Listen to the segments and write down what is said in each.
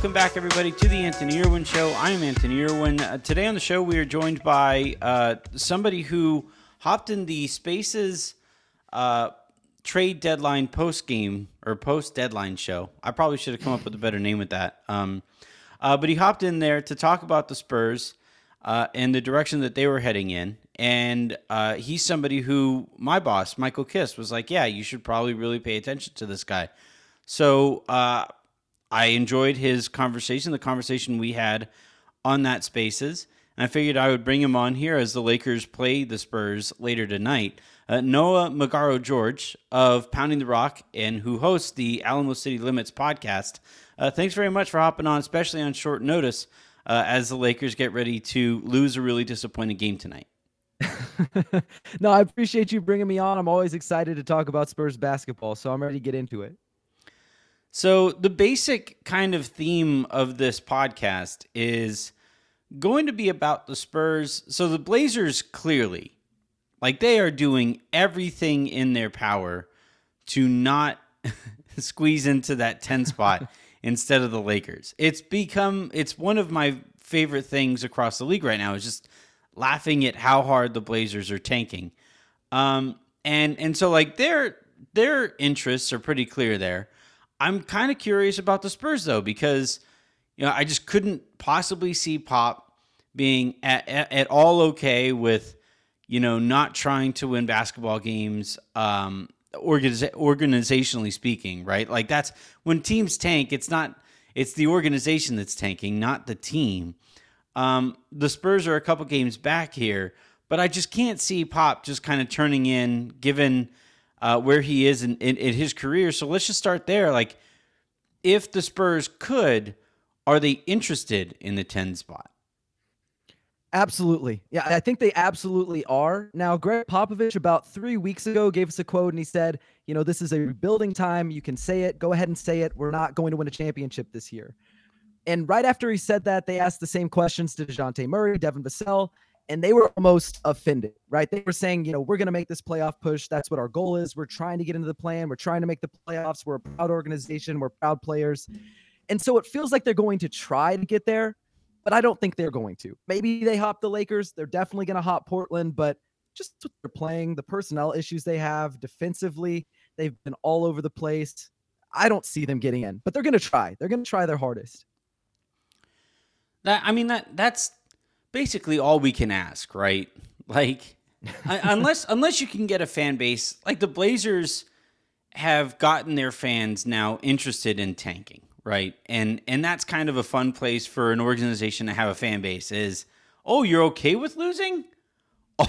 Welcome back, everybody, to the Anthony Irwin Show. I'm Anthony Irwin. Uh, today on the show, we are joined by uh, somebody who hopped in the Spaces uh, trade deadline post game or post deadline show. I probably should have come up with a better name with that. Um, uh, but he hopped in there to talk about the Spurs uh, and the direction that they were heading in. And uh, he's somebody who my boss, Michael Kiss, was like, yeah, you should probably really pay attention to this guy. So uh, I enjoyed his conversation, the conversation we had on that Spaces. And I figured I would bring him on here as the Lakers play the Spurs later tonight. Uh, Noah Magaro George of Pounding the Rock and who hosts the Alamo City Limits podcast. Uh, thanks very much for hopping on, especially on short notice uh, as the Lakers get ready to lose a really disappointing game tonight. no, I appreciate you bringing me on. I'm always excited to talk about Spurs basketball, so I'm ready to get into it. So, the basic kind of theme of this podcast is going to be about the Spurs. So, the Blazers clearly, like, they are doing everything in their power to not squeeze into that 10 spot instead of the Lakers. It's become, it's one of my favorite things across the league right now, is just laughing at how hard the Blazers are tanking. Um, and, and so, like, their, their interests are pretty clear there. I'm kind of curious about the Spurs though, because you know I just couldn't possibly see Pop being at, at, at all okay with you know not trying to win basketball games, um, organiza- organizationally speaking, right? Like that's when teams tank. It's not it's the organization that's tanking, not the team. Um, the Spurs are a couple games back here, but I just can't see Pop just kind of turning in, given uh, where he is in, in, in his career. So let's just start there. Like, if the Spurs could, are they interested in the 10 spot? Absolutely. Yeah, I think they absolutely are. Now, Gregg Popovich about three weeks ago gave us a quote and he said, you know, this is a rebuilding time. You can say it. Go ahead and say it. We're not going to win a championship this year. And right after he said that, they asked the same questions to DeJounte Murray, Devin Vassell, and they were almost offended, right? They were saying, you know, we're going to make this playoff push. That's what our goal is. We're trying to get into the play-in. We're trying to make the playoffs. We're a proud organization. We're proud players. And so it feels like they're going to try to get there, but I don't think they're going to. Maybe they hop the Lakers. They're definitely going to hop Portland, but just what they're playing, the personnel issues they have defensively, they've been all over the place. I don't see them getting in, but they're going to try. They're going to try their hardest. That I mean that that's basically all we can ask, right? Like unless unless you can get a fan base like the Blazers have gotten their fans now interested in tanking, right? And and that's kind of a fun place for an organization to have a fan base is, "Oh, you're okay with losing?"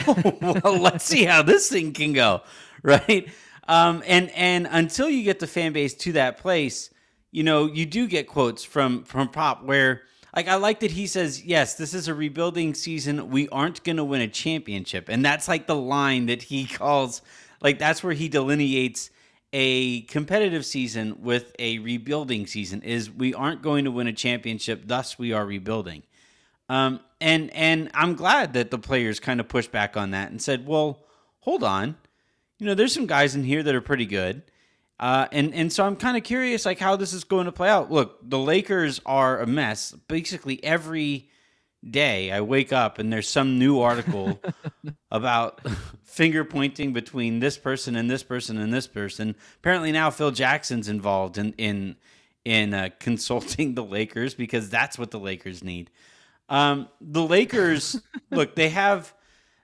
Oh, well, let's see how this thing can go, right? Um, and and until you get the fan base to that place, you know, you do get quotes from from Pop where like I like that he says, "Yes, this is a rebuilding season. We aren't going to win a championship." And that's like the line that he calls like that's where he delineates a competitive season with a rebuilding season is we aren't going to win a championship, thus we are rebuilding. Um, and and I'm glad that the players kind of pushed back on that and said, "Well, hold on. You know, there's some guys in here that are pretty good." Uh, and and so I'm kind of curious, like how this is going to play out. Look, the Lakers are a mess. Basically, every day I wake up and there's some new article about finger pointing between this person and this person and this person. Apparently now Phil Jackson's involved in in in uh, consulting the Lakers because that's what the Lakers need. Um, the Lakers, look, they have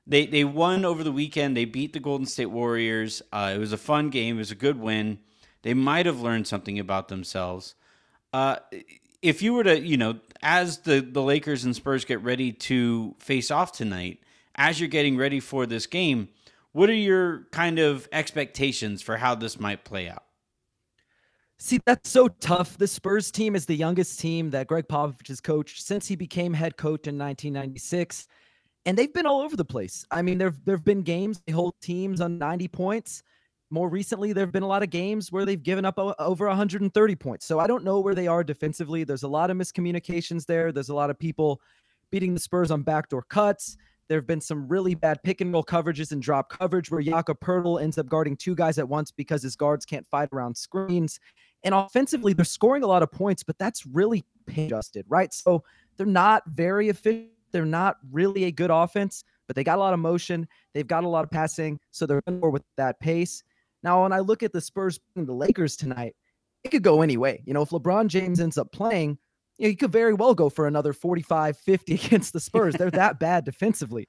they they won over the weekend. They beat the Golden State Warriors. Uh, it was a fun game. It was a good win. They might have learned something about themselves. Uh, if you were to, you know, as the the Lakers and Spurs get ready to face off tonight, as you're getting ready for this game, what are your kind of expectations for how this might play out? See, that's so tough. The Spurs team is the youngest team that Gregg Popovich has coached since he became head coach in 1996. And they've been all over the place. I mean, there there've been games they hold teams on 90 points. More recently, there have been a lot of games where they've given up over 130 points. So I don't know where they are defensively. There's a lot of miscommunications there. There's a lot of people beating the Spurs on backdoor cuts. There have been some really bad pick and roll coverages and drop coverage where Jakob Poeltl ends up guarding two guys at once because his guards can't fight around screens. And offensively, they're scoring a lot of points, but that's really adjusted, right? So they're not very efficient. They're not really a good offense, but they got a lot of motion. They've got a lot of passing, so they're more with that pace. Now, when I look at the Spurs and the Lakers tonight, it could go any way. You know, if LeBron James ends up playing, you know, he could very well go for another 45 50 against the Spurs. They're that bad defensively.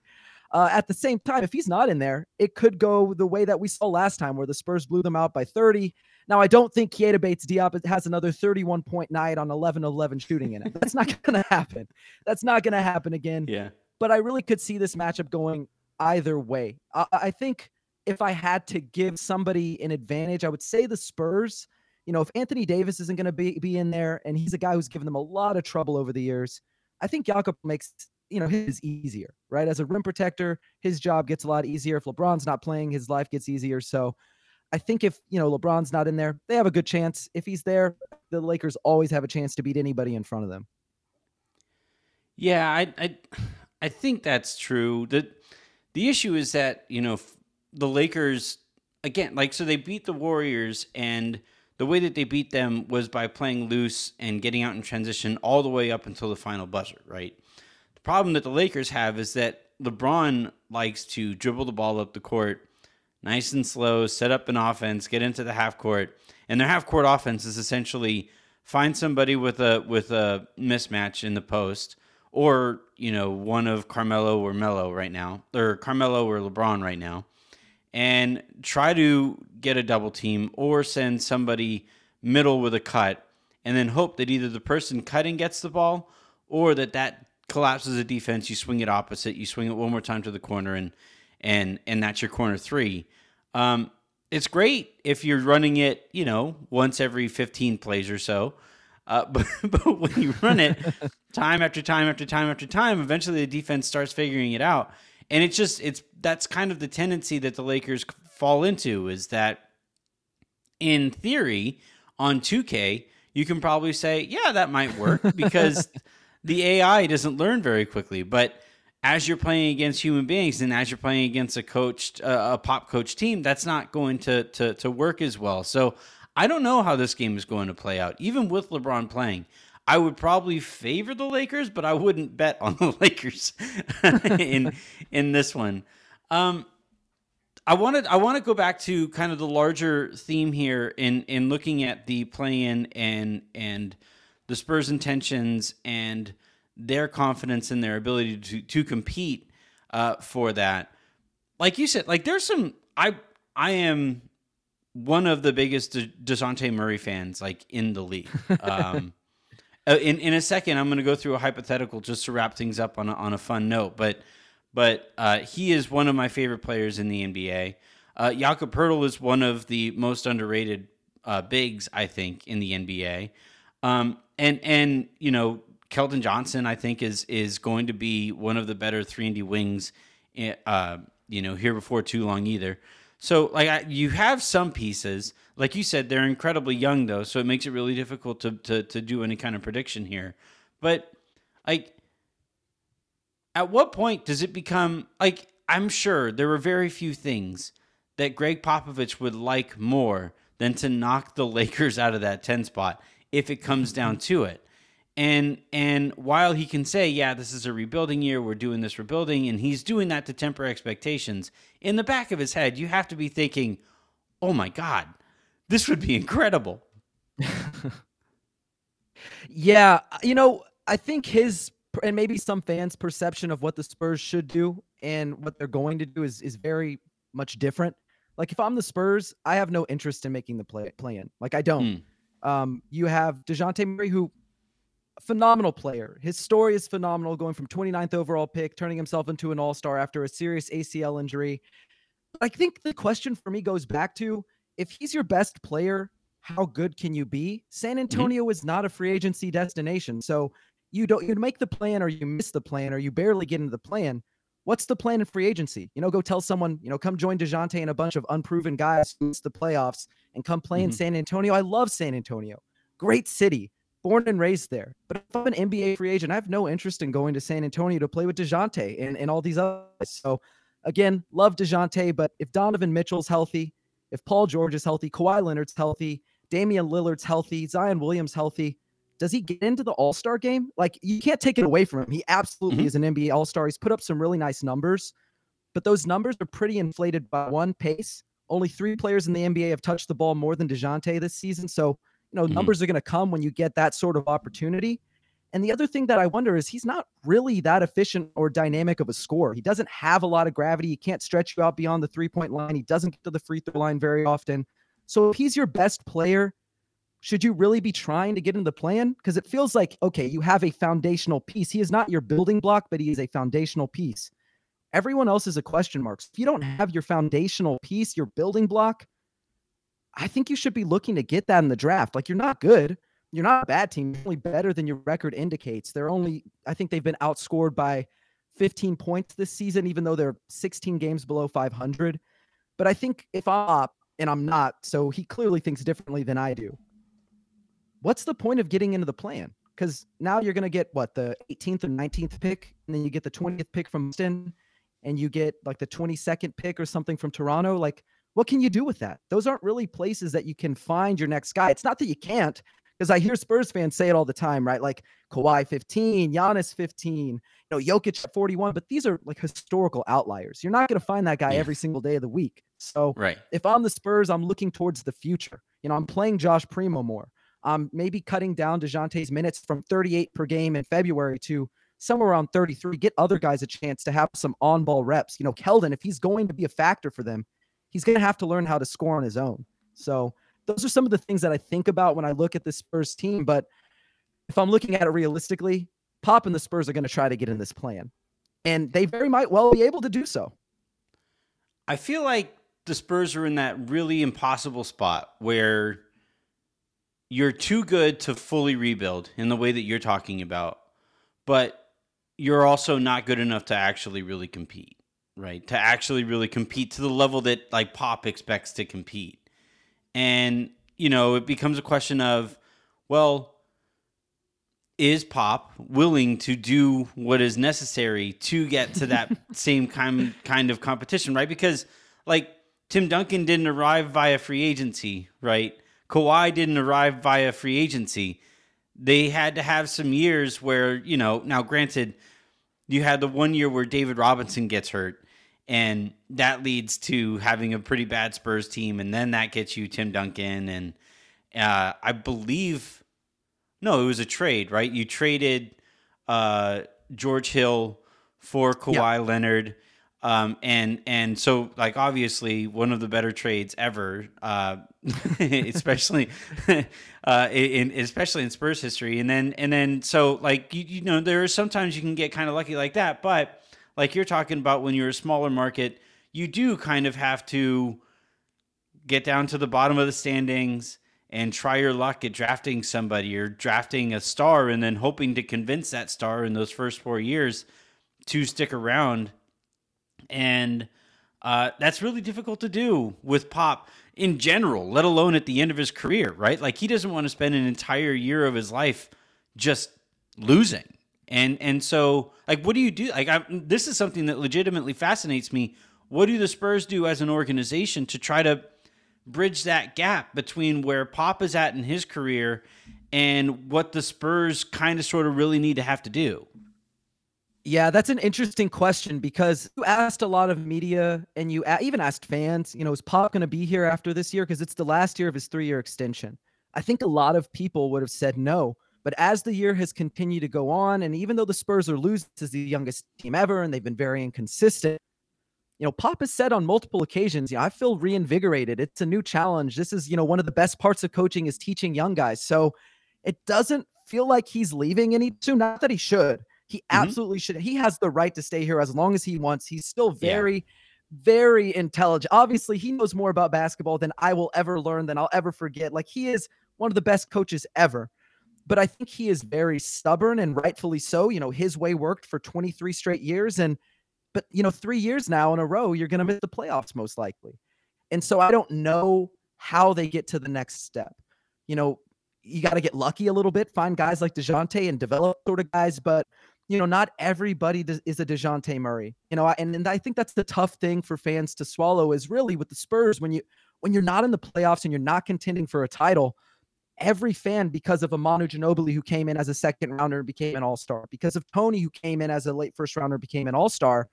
Uh, at the same time, if he's not in there, it could go the way that we saw last time, where the Spurs blew them out by 30. Now, I don't think Keita Bates Diop has another 31 point night on 11 11 shooting in it. That's not going to happen. That's not going to happen again. Yeah. But I really could see this matchup going either way. I, I think if I had to give somebody an advantage, I would say the Spurs. You know, if Anthony Davis isn't going to be, be in there and he's a guy who's given them a lot of trouble over the years, I think Jakob makes you know his easier, right? As a rim protector, his job gets a lot easier. If LeBron's not playing, his life gets easier. So I think if you know LeBron's not in there, they have a good chance. If he's there, the Lakers always have a chance to beat anybody in front of them. Yeah, I I, I think that's true. the The issue is that you know the Lakers again, like so they beat the Warriors, and the way that they beat them was by playing loose and getting out in transition all the way up until the final buzzer, right? The problem that the Lakers have is that LeBron likes to dribble the ball up the court nice and slow, set up an offense, get into the half court. And their half court offense is essentially find somebody with a with a mismatch in the post or, you know, one of Carmelo or Melo right now, or Carmelo or LeBron right now, and try to get a double team or send somebody middle with a cut and then hope that either the person cutting gets the ball or that that collapses a defense, you swing it opposite, you swing it one more time to the corner, and and and that's your corner three. Um, it's great if you're running it, you know, once every 15 plays or so. Uh, but, but when you run it time after time after time after time, eventually the defense starts figuring it out. And it's just it's that's kind of the tendency that the Lakers fall into is that in theory on 2K you can probably say, yeah, that might work because the AI doesn't learn very quickly, but as you're playing against human beings and as you're playing against a coached uh, a pop coach team, that's not going to, to to work as well. So I don't know how this game is going to play out, even with LeBron playing. I would probably favor the Lakers, but I wouldn't bet on the Lakers in in this one. Um, I wanted I want to go back to kind of the larger theme here in in looking at the play-in and and the Spurs' intentions and their confidence in their ability to to compete uh, for that. Like you said, like there's some I I am one of the biggest De- Dejounte Murray fans like in the league. Um, uh, in in a second, I'm going to go through a hypothetical just to wrap things up on a, on a fun note. But but uh, he is one of my favorite players in the NBA. Uh, Jakob Poeltl is one of the most underrated uh, bigs, I think, in the NBA. Um, and and you know Keldon Johnson, I think is is going to be one of the better three and D wings, eh, uh, you know, here before too long either. So like I, you have some pieces, like you said, they're incredibly young though, so it makes it really difficult to to to do any kind of prediction here. But like, at what point does it become like? I'm sure there were very few things that Gregg Popovich would like more than to knock the Lakers out of that 10 spot if it comes down to it. And and while he can say, yeah, this is a rebuilding year, we're doing this rebuilding, and he's doing that to temper expectations, in the back of his head, you have to be thinking, oh my God, this would be incredible. yeah, you know, I think his and maybe some fans' perception of what the Spurs should do and what they're going to do is is very much different. Like if I'm the Spurs, I have no interest in making the play play in. Like I don't. Hmm. Um, you have Dejounte Murray, who phenomenal player. His story is phenomenal, going from 29th overall pick, turning himself into an all-star after a serious ACL injury. I think the question for me goes back to if he's your best player, how good can you be? San Antonio mm-hmm. is not a free agency destination. So you don't you make the play-in or you miss the play-in or you barely get into the play-in. What's the plan in free agency? You know, go tell someone, you know, come join DeJounte and a bunch of unproven guys who miss the playoffs and come play mm-hmm. in San Antonio. I love San Antonio. Great city. Born and raised there. But if I'm an NBA free agent, I have no interest in going to San Antonio to play with DeJounte and, and all these others. So again, love DeJounte, but if Donovan Mitchell's healthy, if Paul George is healthy, Kawhi Leonard's healthy, Damian Lillard's healthy, Zion Williams healthy, does he get into the All Star game? Like, you can't take it away from him. He absolutely mm-hmm. is an NBA All Star. He's put up some really nice numbers, but those numbers are pretty inflated by one pace. Only three players in the NBA have touched the ball more than DeJounte this season. So, you know, mm-hmm. numbers are going to come when you get that sort of opportunity. And the other thing that I wonder is he's not really that efficient or dynamic of a scorer. He doesn't have a lot of gravity. He can't stretch you out beyond the three point line. He doesn't get to the free throw line very often. So if he's your best player, should you really be trying to get in the play-in? Because it feels like, okay, you have a foundational piece. He is not your building block, but he is a foundational piece. Everyone else is a question mark. So if you don't have your foundational piece, your building block, I think you should be looking to get that in the draft. Like you're not good. You're not a bad team. You're only better than your record indicates. They're only, I think they've been outscored by 15 points this season, even though they're 16 games below 500. But I think if I'm and I'm not, so he clearly thinks differently than I do what's the point of getting into the play-in? Because now you're going to get what the 18th or 19th pick, and then you get the 20th pick from Boston, and you get like the 22nd pick or something from Toronto. Like, what can you do with that? Those aren't really places that you can find your next guy. It's not that you can't, because I hear Spurs fans say it all the time, right? Like Kawhi 15, Giannis 15, you know, Jokic 41, but these are like historical outliers. You're not going to find that guy yeah. every single day of the week. So right. if I'm the Spurs, I'm looking towards the future. You know, I'm playing Josh Primo more um, maybe cutting down DeJounte's minutes from 38 per game in February to somewhere around 33. Get other guys a chance to have some on ball reps. You know, Keldon, if he's going to be a factor for them, he's going to have to learn how to score on his own. So those are some of the things that I think about when I look at this Spurs team. But if I'm looking at it realistically, Pop and the Spurs are going to try to get in this play-in. And they very might well be able to do so. I feel like the Spurs are in that really impossible spot where you're too good to fully rebuild in the way that you're talking about, but you're also not good enough to actually really compete, right? To actually really compete to the level that like Pop expects to compete. And, you know, it becomes a question of, well, is Pop willing to do what is necessary to get to that same kind kind of competition, right? Because like Tim Duncan didn't arrive via free agency, right? Kawhi didn't arrive via free agency. They had to have some years where, you know, now granted, you had the one year where David Robinson gets hurt, and that leads to having a pretty bad Spurs team, and then that gets you Tim Duncan, and uh, I believe, no, it was a trade, right? You traded uh, George Hill for Kawhi yeah. Leonard um, and and so like obviously one of the better trades ever, uh, especially uh, in especially in Spurs history. And then and then so like you, you know there are sometimes you can get kind of lucky like that, but like you're talking about when you're a smaller market, you do kind of have to get down to the bottom of the standings and try your luck at drafting somebody or drafting a star and then hoping to convince that star in those first four years to stick around and uh, that's really difficult to do with Pop in general, let alone at the end of his career, right? Like he doesn't want to spend an entire year of his life just losing. And and so like what do you do? Like I, this is something that legitimately fascinates me. What do the Spurs do as an organization to try to bridge that gap between where Pop is at in his career and what the Spurs kind of sort of really need to have to do? Yeah, that's an interesting question because you asked a lot of media and you even asked fans, you know, is Pop going to be here after this year? Because it's the last year of his three year extension. I think a lot of people would have said no. But as the year has continued to go on, and even though the Spurs are losing as the youngest team ever and they've been very inconsistent, you know, Pop has said on multiple occasions, yeah, I feel reinvigorated. It's a new challenge. This is, you know, one of the best parts of coaching is teaching young guys. So it doesn't feel like he's leaving any soon. Not that he should he mm-hmm. absolutely should. He has the right to stay here as long as he wants. He's still very, yeah. very intelligent. Obviously, he knows more about basketball than I will ever learn, than I'll ever forget. Like he is one of the best coaches ever. But I think he is very stubborn and rightfully so. You know, his way worked for 23 straight years. And, but, you know, three years now in a row, you're going to miss the playoffs most likely. And so I don't know how they get to the next step. You know, you got to get lucky a little bit, find guys like DeJounte and develop sort of guys. But, you know, not everybody is a DeJounte Murray. You know, and, and I think that's the tough thing for fans to swallow is really with the Spurs when you when you're not in the playoffs and you're not contending for a title – every fan because of Manu Ginobili, who came in as a second rounder and became an all star, because of Tony, who came in as a late first rounder, became an all star.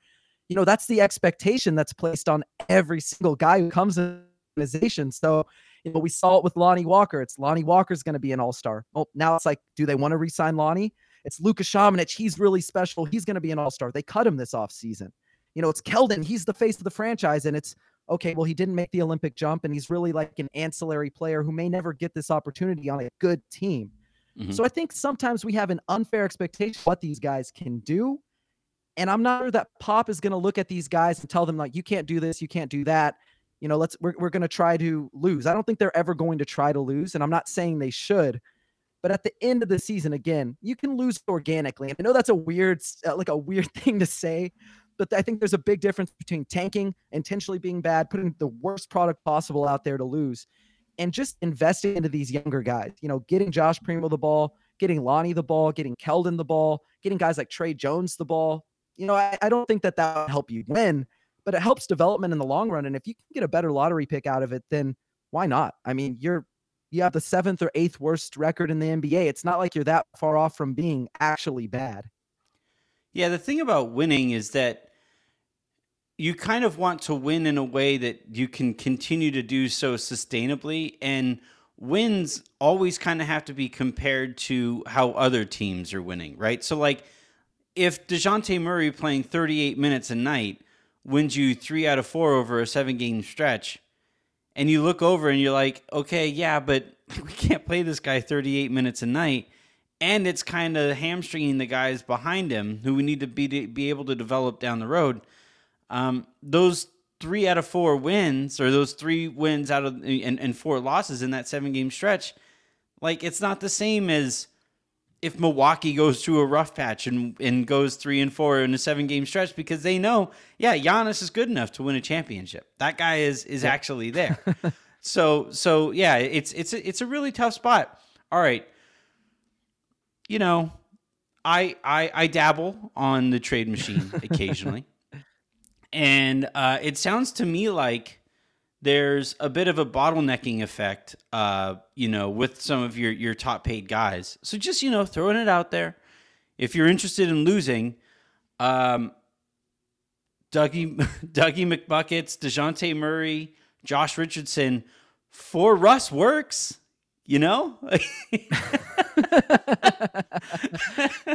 You know, that's the expectation that's placed on every single guy who comes in the organization. So, you know, we saw it with Lonnie Walker. It's Lonnie Walker's going to be an all star. Well, now it's like, do they want to resign Lonnie? It's Luka Samanic. He's really special. He's going to be an all star. They cut him this offseason. You know, it's Keldon. He's the face of the franchise. And it's okay, well, he didn't make the Olympic jump and he's really like an ancillary player who may never get this opportunity on a good team. Mm-hmm. So I think sometimes we have an unfair expectation what these guys can do. And I'm not sure that Pop is going to look at these guys and tell them, like, you can't do this, you can't do that. You know, let's, we're, we're going to try to lose. I don't think they're ever going to try to lose. And I'm not saying they should. But at the end of the season, again, you can lose organically. And I know that's a weird, uh, like a weird thing to say, but I think there's a big difference between tanking, intentionally being bad, putting the worst product possible out there to lose, and just investing into these younger guys. You know, getting Josh Primo the ball, getting Lonnie the ball, getting Keldon the ball, getting guys like Tre Jones the ball. You know, I, I don't think that that will help you win, but it helps development in the long run. And if you can get a better lottery pick out of it, then why not? I mean, you're you have the seventh or eighth worst record in the NBA. It's not like you're that far off from being actually bad. Yeah, the thing about winning is that you kind of want to win in a way that you can continue to do so sustainably and wins always kind of have to be compared to how other teams are winning, right? So like if DeJounte Murray playing 38 minutes a night wins you 3 out of 4 over a 7 game stretch and you look over and you're like, "Okay, yeah, but we can't play this guy 38 minutes a night." And it's kind of hamstringing the guys behind him who we need to be to be able to develop down the road um, those three out of four wins, or those three wins out of and, and four losses in that seven game stretch, like it's not the same as if Milwaukee goes through a rough patch and, and goes three and four in a seven game stretch because they know, yeah, Giannis is good enough to win a championship. That guy is is yeah. actually there. so so yeah, it's it's a, it's a really tough spot. All right, you know, I I I dabble on the trade machine occasionally and uh, it sounds to me like there's a bit of a bottlenecking effect, uh, you know, with some of your your top paid guys. So just you know, throwing it out there. If you're interested in losing, um, Dougie Dougie McBuckets, Dejounte Murray, Josh Richardson, for Russ works. You know.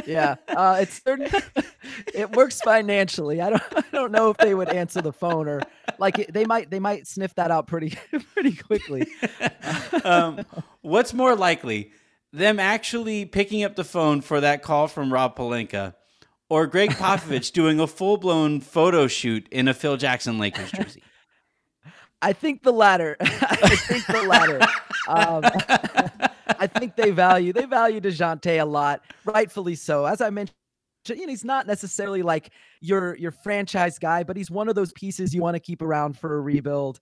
yeah, uh, it's 30, it works financially. I don't I don't know if they would answer the phone or like they might they might sniff that out pretty pretty quickly. um, what's more likely, them actually picking up the phone for that call from Rob Pelinka, or Gregg Popovich doing a full blown photo shoot in a Phil Jackson Lakers jersey? I think the latter. I think the latter. Um, I think they value they value Dejounte a lot, rightfully so. As I mentioned, you know, he's not necessarily like your your franchise guy, but he's one of those pieces you want to keep around for a rebuild.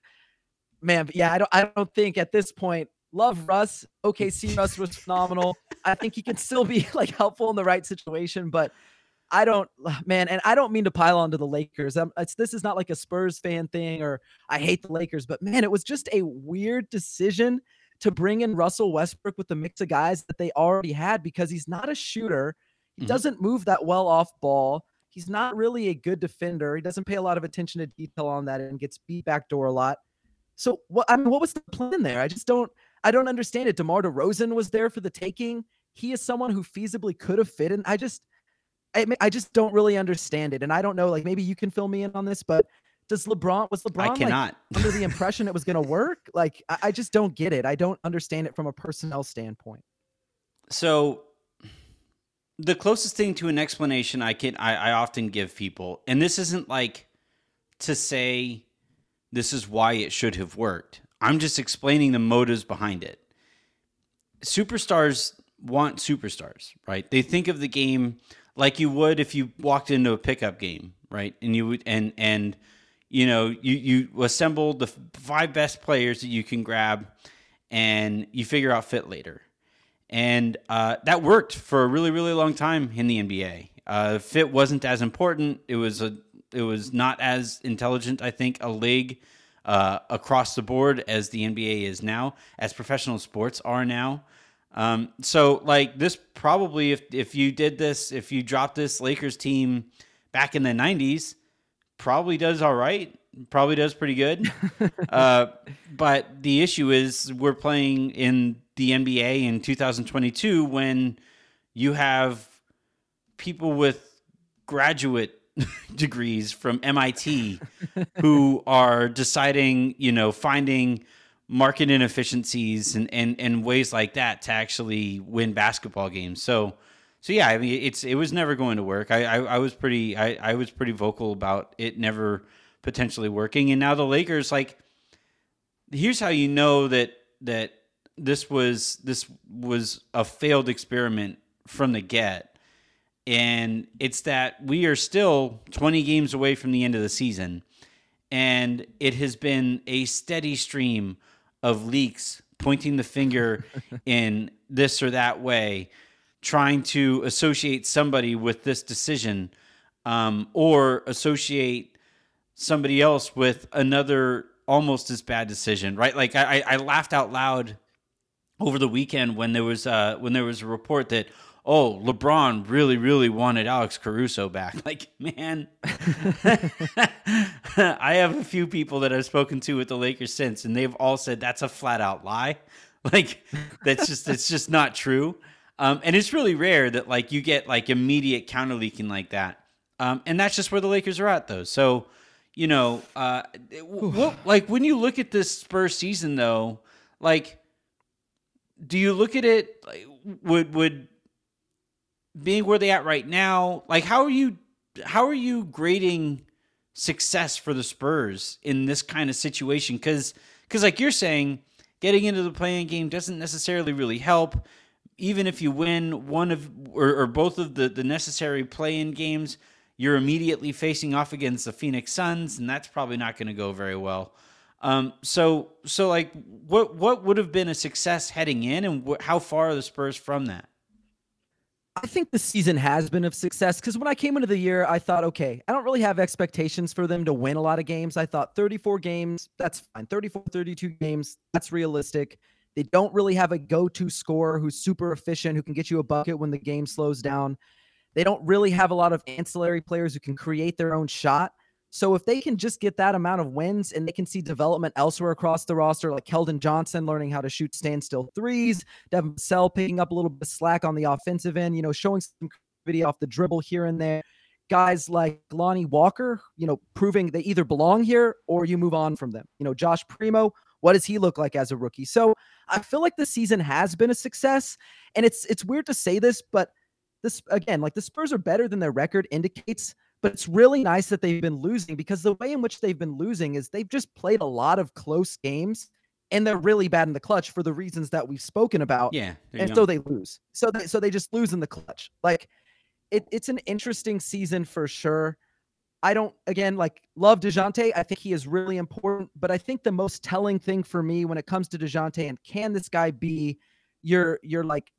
Man, yeah, I don't I don't think at this point love Russ. OKC Russ was phenomenal. I think he can still be like helpful in the right situation, but I don't, man, and I don't mean to pile onto the Lakers. Um, it's this is not like a Spurs fan thing or I hate the Lakers, but man, it was just a weird decision to bring in Russell Westbrook with the mix of guys that they already had because he's not a shooter. He mm-hmm. doesn't move that well off ball. He's not really a good defender. He doesn't pay a lot of attention to detail on that and gets beat backdoor a lot. So what I mean, what was the plan there? I just don't I don't understand it. DeMar DeRozan was there for the taking. He is someone who feasibly could have fit in. I just I, I just don't really understand it. And I don't know, like maybe you can fill me in on this, but does LeBron was LeBron I cannot like, under the impression it was going to work? Like I, I just don't get it. I don't understand it from a personnel standpoint. So the closest thing to an explanation I can I, I often give people, and this isn't like to say this is why it should have worked. I'm just explaining the motives behind it. Superstars want superstars, right? They think of the game like you would if you walked into a pickup game, right? And you would and and you know, you you assemble the five best players that you can grab and you figure out fit later. And uh, that worked for a really, really long time in the NBA. Uh, fit wasn't as important. It was a it was not as intelligent, I think, a league uh, across the board as the NBA is now, as professional sports are now. Um, so, like this, probably if if you did this, if you dropped this Lakers team back in the '90s, probably does all right. Probably does pretty good. uh, but the issue is we're playing in the NBA in 2022 when you have people with graduate degrees from MIT who are deciding, you know, finding market inefficiencies and, and, and ways like that to actually win basketball games. So, so yeah, I mean, it's it was never going to work. I I, I was pretty I, I was pretty vocal about it never potentially working, and now the Lakers like. Here's how you know that that this was this was a failed experiment from the get, and it's that we are still 20 games away from the end of the season, and it has been a steady stream of leaks pointing the finger in this or that way trying to associate somebody with this decision um, or associate somebody else with another almost as bad decision right? Like I, I laughed out loud over the weekend when there was uh, when there was a report that oh lebron really really wanted alex caruso back. Like man. I have a few people that i've spoken to with the lakers since and they've all said that's a flat out lie. Like that's just it's just not true. Um, and it's really rare that like you get like immediate counter leaking like that. Um, and that's just where the Lakers are at though. So, you know, uh, what, like when you look at this Spurs season though, like, do you look at it like, would would being where they at right now? Like, how are you how are you grading success for the Spurs in this kind of situation? Because because like you're saying, getting into the play-in game doesn't necessarily really help even if you win one of or, or both of the, the necessary play-in games, you're immediately facing off against the Phoenix Suns, and that's probably not going to go very well. Um, so so like what what would have been a success heading in, and wh- how far are the Spurs from that? I think the season has been of success because when I came into the year, I thought, okay, I don't really have expectations for them to win a lot of games. I thought 34 games, that's fine. 34, 32 games, that's realistic. They don't really have a go to scorer who's super efficient, who can get you a bucket when the game slows down. They don't really have a lot of ancillary players who can create their own shot. So if they can just get that amount of wins and they can see development elsewhere across the roster, like Keldon Johnson learning how to shoot standstill threes, Devin Vassell picking up a little bit of slack on the offensive end, you know, showing some creativity off the dribble here and there. Guys like Lonnie Walker, you know, proving they either belong here or you move on from them. You know, Josh Primo, what does he look like as a rookie? So I feel like the season has been a success. And it's it's weird to say this, but this again, like the Spurs are better than their record indicates. But it's really nice that they've been losing because the way in which they've been losing is they've just played a lot of close games and they're really bad in the clutch for the reasons that we've spoken about. Yeah, and so they lose. So they so they just lose in the clutch. Like it, it's an interesting season for sure. I don't again like love Dejounte. I think he is really important, but I think the most telling thing for me when it comes to Dejounte and can this guy be your your like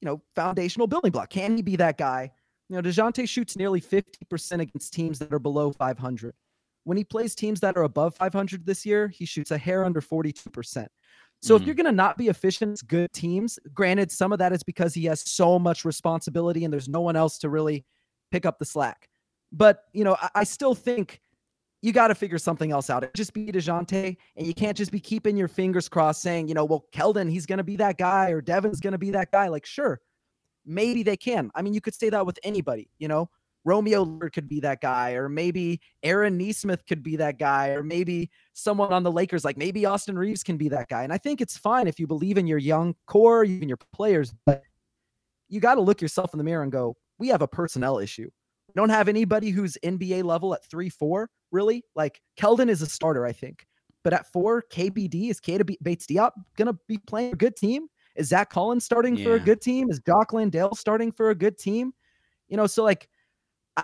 you know foundational building block? Can he be that guy? You know, Dejounte shoots nearly 50% against teams that are below 500. When he plays teams that are above 500 this year, he shoots a hair under 42%. So mm-hmm. if you're going to not be efficient, good teams, granted, some of that is because he has so much responsibility and there's no one else to really pick up the slack. But you know, I, I still think you got to figure something else out. It just be Dejounte, and you can't just be keeping your fingers crossed, saying, you know, well, Keldon, he's going to be that guy, or Devin's going to be that guy. Like, sure, maybe they can. I mean, you could say that with anybody. You know, Romeo could be that guy, or maybe Aaron Nesmith could be that guy, or maybe someone on the Lakers, like maybe Austin Reaves can be that guy. And I think it's fine if you believe in your young core, even your players, but you got to look yourself in the mirror and go, we have a personnel issue We don't have anybody who's NBA level at three four really. Like Keldon is a starter, I think, but at four, KBD is Keita Bates Diop gonna be playing a good team? Is Zach Collins starting for a good team? Is Jock Landale starting for a good team? You know, so like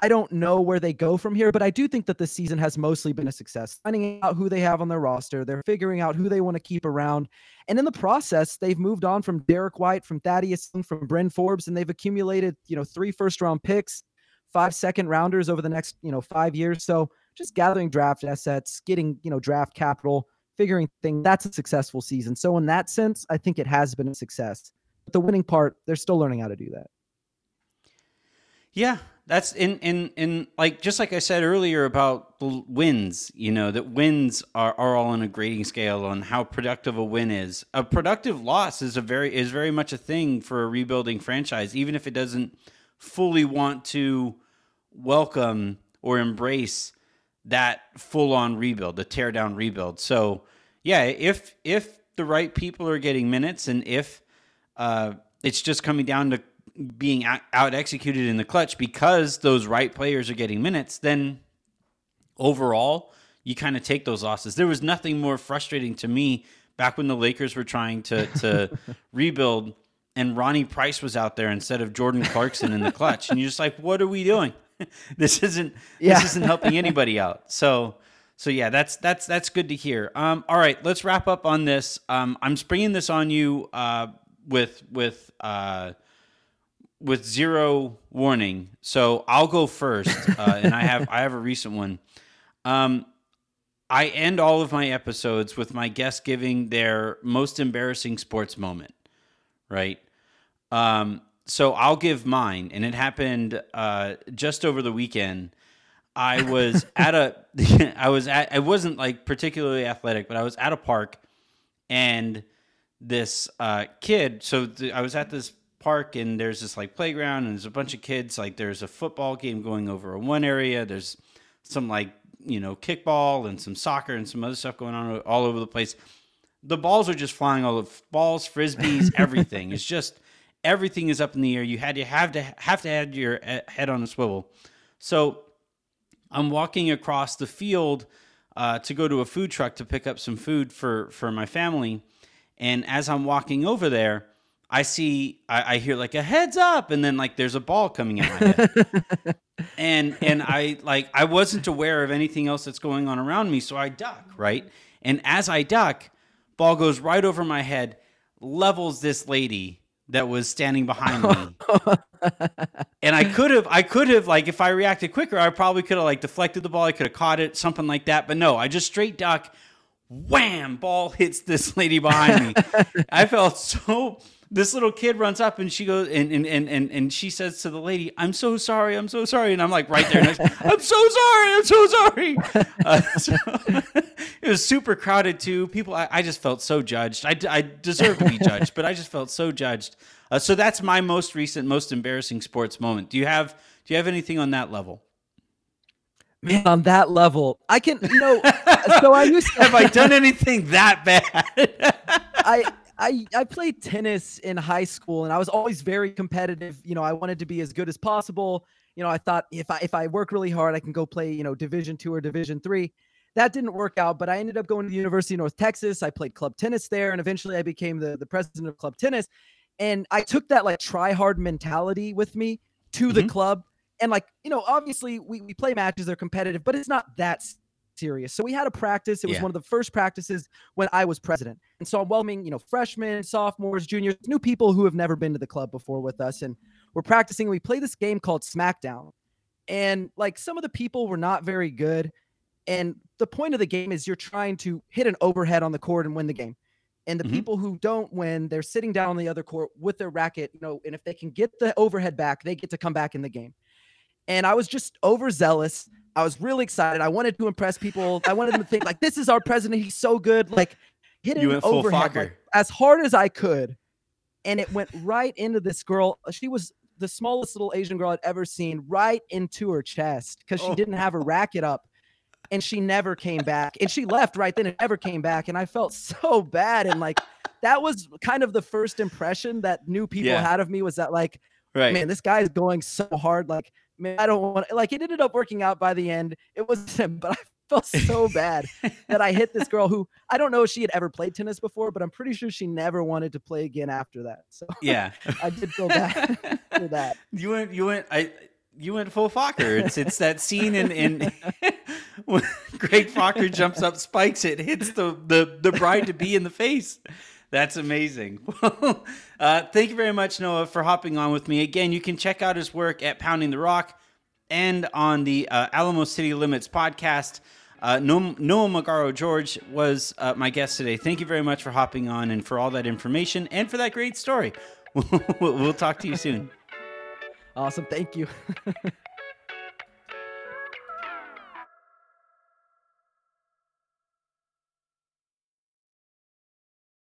I don't know where they go from here, but I do think that this season has mostly been a success. Finding out who they have on their roster, they're figuring out who they want to keep around, and in the process, they've moved on from Derrick White, from Thaddeus, from Bryn Forbes, and they've accumulated, you know, three first round picks, five second rounders over the next, you know, five years. So just gathering draft assets, getting, you know, draft capital, figuring things. That's a successful season. So in that sense, I think it has been a success. But the winning part, they're still learning how to do that. Yeah, that's in in in like just like I said earlier about the wins. You know that wins are, are all on a grading scale on how productive a win is. A productive loss is a very is very much a thing for a rebuilding franchise, even if it doesn't fully want to welcome or embrace that full on rebuild, the tear down rebuild. So yeah, if if the right people are getting minutes and if uh, it's just coming down to being out executed in the clutch because those right players are getting minutes, then overall you kind of take those losses. There was nothing more frustrating to me back when the Lakers were trying to to rebuild and Ronnie Price was out there instead of Jordan Clarkson in the clutch, and you're just like, what are we doing? this isn't Yeah. this isn't helping anybody out. So so yeah, that's that's that's good to hear. Um, all right, let's wrap up on this. Um, I'm springing this on you uh, with with uh, with zero warning. So I'll go first, uh, and I have I have a recent one. Um, I end all of my episodes with my guests giving their most embarrassing sports moment, right? Um, so I'll give mine, and it happened uh, just over the weekend. I was at a, I was at, I wasn't like particularly athletic, but I was at a park, and this uh, kid. So th- I was at this park, and there's this like playground, and there's a bunch of kids. Like there's a football game going over in one area. There's some like you know kickball and some soccer and some other stuff going on all over the place. The balls are just flying all of balls, frisbees, everything. it's just everything is up in the air. You had to have to have to have your head on a swivel. So I'm walking across the field uh, to go to a food truck to pick up some food for for my family, and as I'm walking over there, I see I, I hear like a heads up, and then like there's a ball coming at my head, and and I like I wasn't aware of anything else that's going on around me, so I duck right, and as I duck, ball goes right over my head, levels this lady that was standing behind me and I could have, I could have, like, if I reacted quicker, I probably could have, like, deflected the ball. I could have caught it, something like that. But no, I just straight duck, wham, ball hits this lady behind me. I felt so. This little kid runs up and she goes and and, and, and and she says to the lady, "I'm so sorry, I'm so sorry," and I'm like right there, next, "I'm so sorry, I'm so sorry." Uh, so, it was super crowded too. People, I, I just felt so judged. I, I deserve to be judged, but I just felt so judged. Uh, so that's my most recent, most embarrassing sports moment. Do you have Do you have anything on that level? Man, on that level, I can, you know, so I used to Have I done anything that bad? I I I played tennis in high school and I was always very competitive. You know, I wanted to be as good as possible. You know, I thought if I if I work really hard, I can go play, you know, division two or division three. That didn't work out, but I ended up going to the University of North Texas. I played club tennis there, and eventually I became the, the president of club tennis. And I took that like try hard mentality with me to the Mhm. club. And like, you know, obviously we, we play matches, they're competitive, but it's not that So we had a practice. It was Yeah. one of the first practices when I was president. And so I'm welcoming, you know, freshmen, sophomores, juniors, new people who have never been to the club before with us. And we're practicing. We play this game called SmackDown. And like some of the people were not very good. And the point of the game is you're trying to hit an overhead on the court and win the game. And the Mhm. people who don't win, they're sitting down on the other court with their racket, you know, and if they can get the overhead back, they get to come back in the game. And I was just overzealous. I was really excited. I wanted to impress people. I wanted them to think like this is our president. He's so good. Like hitting You over like, as hard as I could. And it went right into this girl. She was the smallest little Asian girl I'd ever seen, right into her chest because she Oh. didn't have a racket up. And she never came back. And she left right then and never came back. And I felt so bad. And like that was kind of the first impression that new people Yeah. had of me was that like right. man, this guy is going so hard. Like man, I don't want like it ended up working out by the end. It was him, but I felt so bad that I hit this girl who I don't know if she had ever played tennis before, but I'm pretty sure she never wanted to play again after that. So Yeah. I did feel bad for that. You went. You went. I. You went full Focker. It's it's that scene in in when Greg Focker jumps up, spikes it, hits the the the bride to be in the face. That's amazing. Uh, thank you very much, Noah, for hopping on with me again. You can check out his work at Pounding the Rock and on the uh, Alamo City Limits podcast. Uh, Noah Magaro George was uh, my guest today. Thank you very much for hopping on and for all that information and for that great story. we'll talk to you soon. Awesome. Thank you.